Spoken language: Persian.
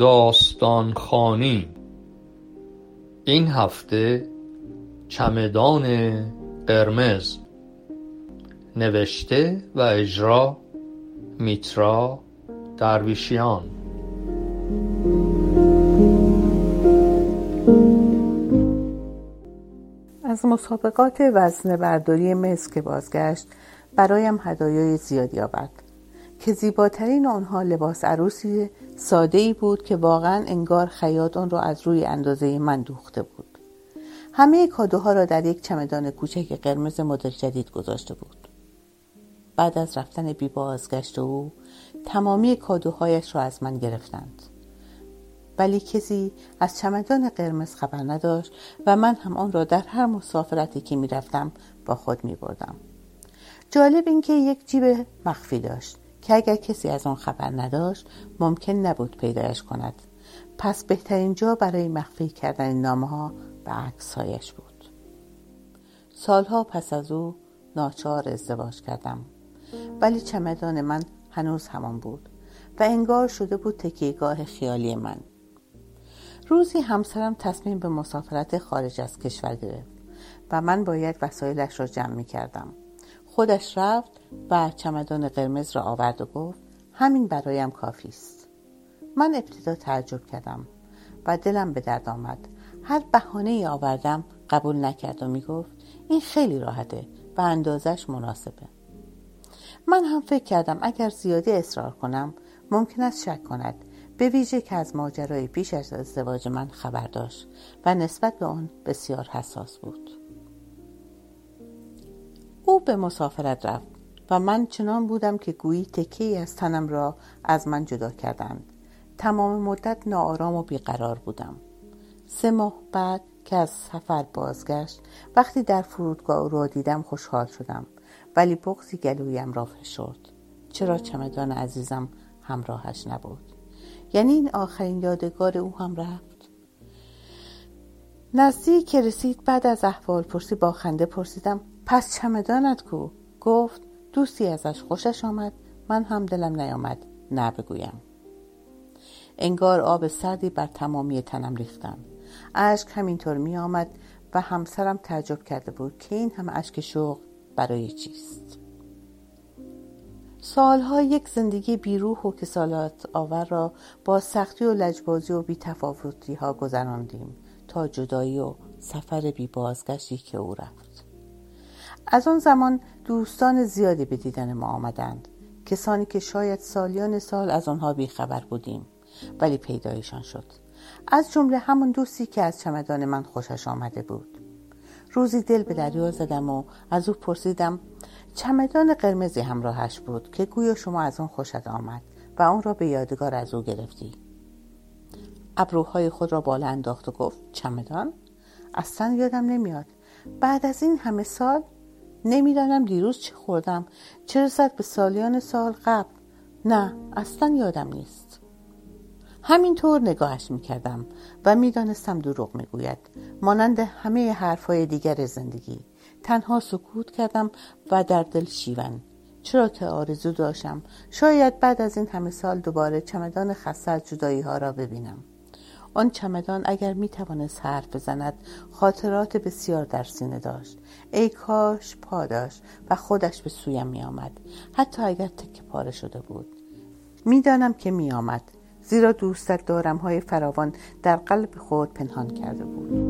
داستان خوانی این هفته چمدان قرمز. نوشته و اجرا میترا درویشیان. از مسابقات وزنه برداری مس که بازگشت برایم هدایای زیادی آورد. که زیباترین آنها لباس عروسی ساده ای بود که واقعا انگار خیاط آن را از روی اندازه من دوخته بود. همه کادوها را در یک چمدان کوچک قرمز مدل جدید گذاشته بود. بعد از رفتن بی بازگشت او تمامی کادوهایش را از من گرفتند. ولی کسی از چمدان قرمز خبر نداشت و من هم آن را در هر مسافرتی که می‌رفتم با خود می بردم. جالب اینکه یک جیب مخفی داشت. که اگر کسی از آن خبر نداشت ممکن نبود پیدایش کند. پس بهترین جا برای مخفی کردن نامه ها به عکسهایش بود. سالها پس از او ناچار ازدواج کردم. ولی چمدان من هنوز همان بود و انگار شده بود تکیهگاه خیالی من. روزی همسرم تصمیم به مسافرت خارج از کشور گرفت و من باید وسایلش را جمع می کردم. خودش رفت و چمدان قرمز را آورد و گفت همین برایم کافی است. من ابتدا تعجب کردم و دلم به درد آمد. هر بهانه ای آوردم قبول نکرد و می گفت این خیلی راحته و اندازش مناسبه. من هم فکر کردم اگر زیادی اصرار کنم ممکن است شک کند به ویژه که از ماجرای پیش از ازدواج من خبر داشت و نسبت به آن بسیار حساس بود او به مسافرت رفت و من چنان بودم که گویی تکی از تنم را از من جدا کردند. تمام مدت ناآرام و بیقرار بودم. سه ماه بعد که از سفر بازگشت وقتی در فرودگاه او را دیدم خوشحال شدم ولی بغزی گلویم را فشرد. چرا چمدان عزیزم همراهش نبود؟ یعنی این آخرین یادگار او هم رفت؟ نزدیک که رسید بعد از احوال پرسی با خنده پرسیدم پس چمدانت کو. گفت دوستی ازش خوشش آمد. من هم دلم نیامد نه بگویم انگار آب سردی بر تمامی تنم ریختم. اشک همینطور می آمد و همسرم تعجب کرده بود که این هم اشک شوق برای چیست. سالها یک زندگی بیروح و کسالات آور را با سختی و لجبازی و بیتفاوتی ها گذراندیم تا جدایی و سفر بی بازگشتی که او رفت. از آن زمان دوستان زیادی به دیدن ما آمدند. کسانی که شاید سالیان سال از آنها بیخبر بودیم ولی پیدایشان شد. از جمله همون دوستی که از چمدان من خوشش آمده بود. روزی دل به دریا زدم و از او پرسیدم چمدان قرمزی همراهش بود که گویا شما از آن خوشت آمد و آن را به یادگار از او گرفتی. ابروهای خود را بالا انداخت و گفت چمدان؟ اصلا یادم نمیاد. بعد از این همه سال نمی‌دانم دیروز چه خوردم. چه رسد به سالیان سال قبل؟ نه اصلا یادم نیست. همینطور نگاهش می‌کردم و می‌دانستم دروغ می‌گوید. مانند همه حرفهای دیگر زندگی. تنها سکوت کردم و در دل شیون. چرا که آرزو داشتم شاید بعد از این همه سال دوباره چمدان از جدایی ها را ببینم. آن چمدان اگر می توانست حرف بزند خاطرات بسیار در سینه داشت. ای کاش پا داشت و خودش به سویم می آمد حتی اگر تکه پاره شده بود. می‌دانم که می آمد زیرا دوستت دارم های فراوان در قلب خود پنهان کرده بود.